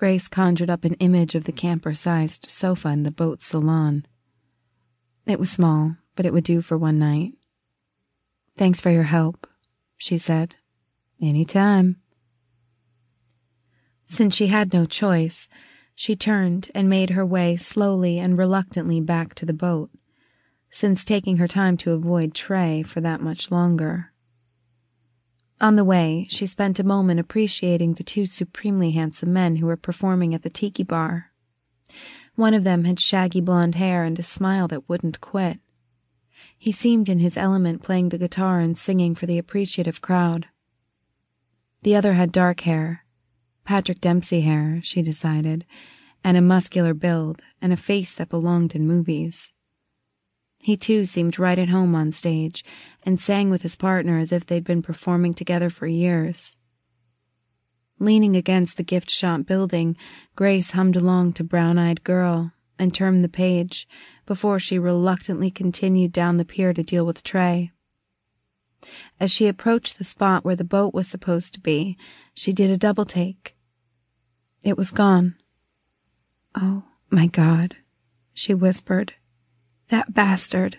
Grace conjured up an image of the camper sized sofa in the boat's salon. It was small, but it would do for one night. Thanks for your help, she said. Any time. Since she had no choice, she turned and made her way slowly and reluctantly back to the boat, since taking her time to avoid Trey for that much longer. On the way, she spent a moment appreciating the two supremely handsome men who were performing at the tiki bar. One of them had shaggy blonde hair and a smile that wouldn't quit. He seemed in his element playing the guitar and singing for the appreciative crowd. The other had dark hair, Patrick Dempsey hair, she decided, and a muscular build and a face that belonged in movies. He too seemed right at home on stage and sang with his partner as if they'd been performing together for years. Leaning against the gift shop building, Grace hummed along to Brown Eyed Girl and turned the page before she reluctantly continued down the pier to deal with Trey. As she approached the spot where the boat was supposed to be, she did a double take. It was gone. Oh, my God, she whispered. That bastard.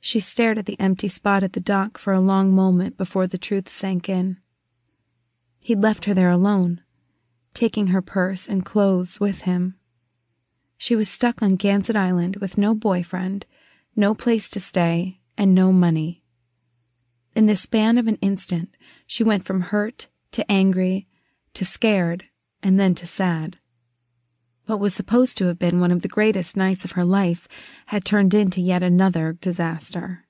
She stared at the empty spot at the dock for a long moment before the truth sank in. He'd left her there alone, taking her purse and clothes with him. She was stuck on Gansett Island with no boyfriend, no place to stay, and no money. In the span of an instant, she went from hurt to angry to scared and then to sad. What was supposed to have been one of the greatest nights of her life had turned into yet another disaster.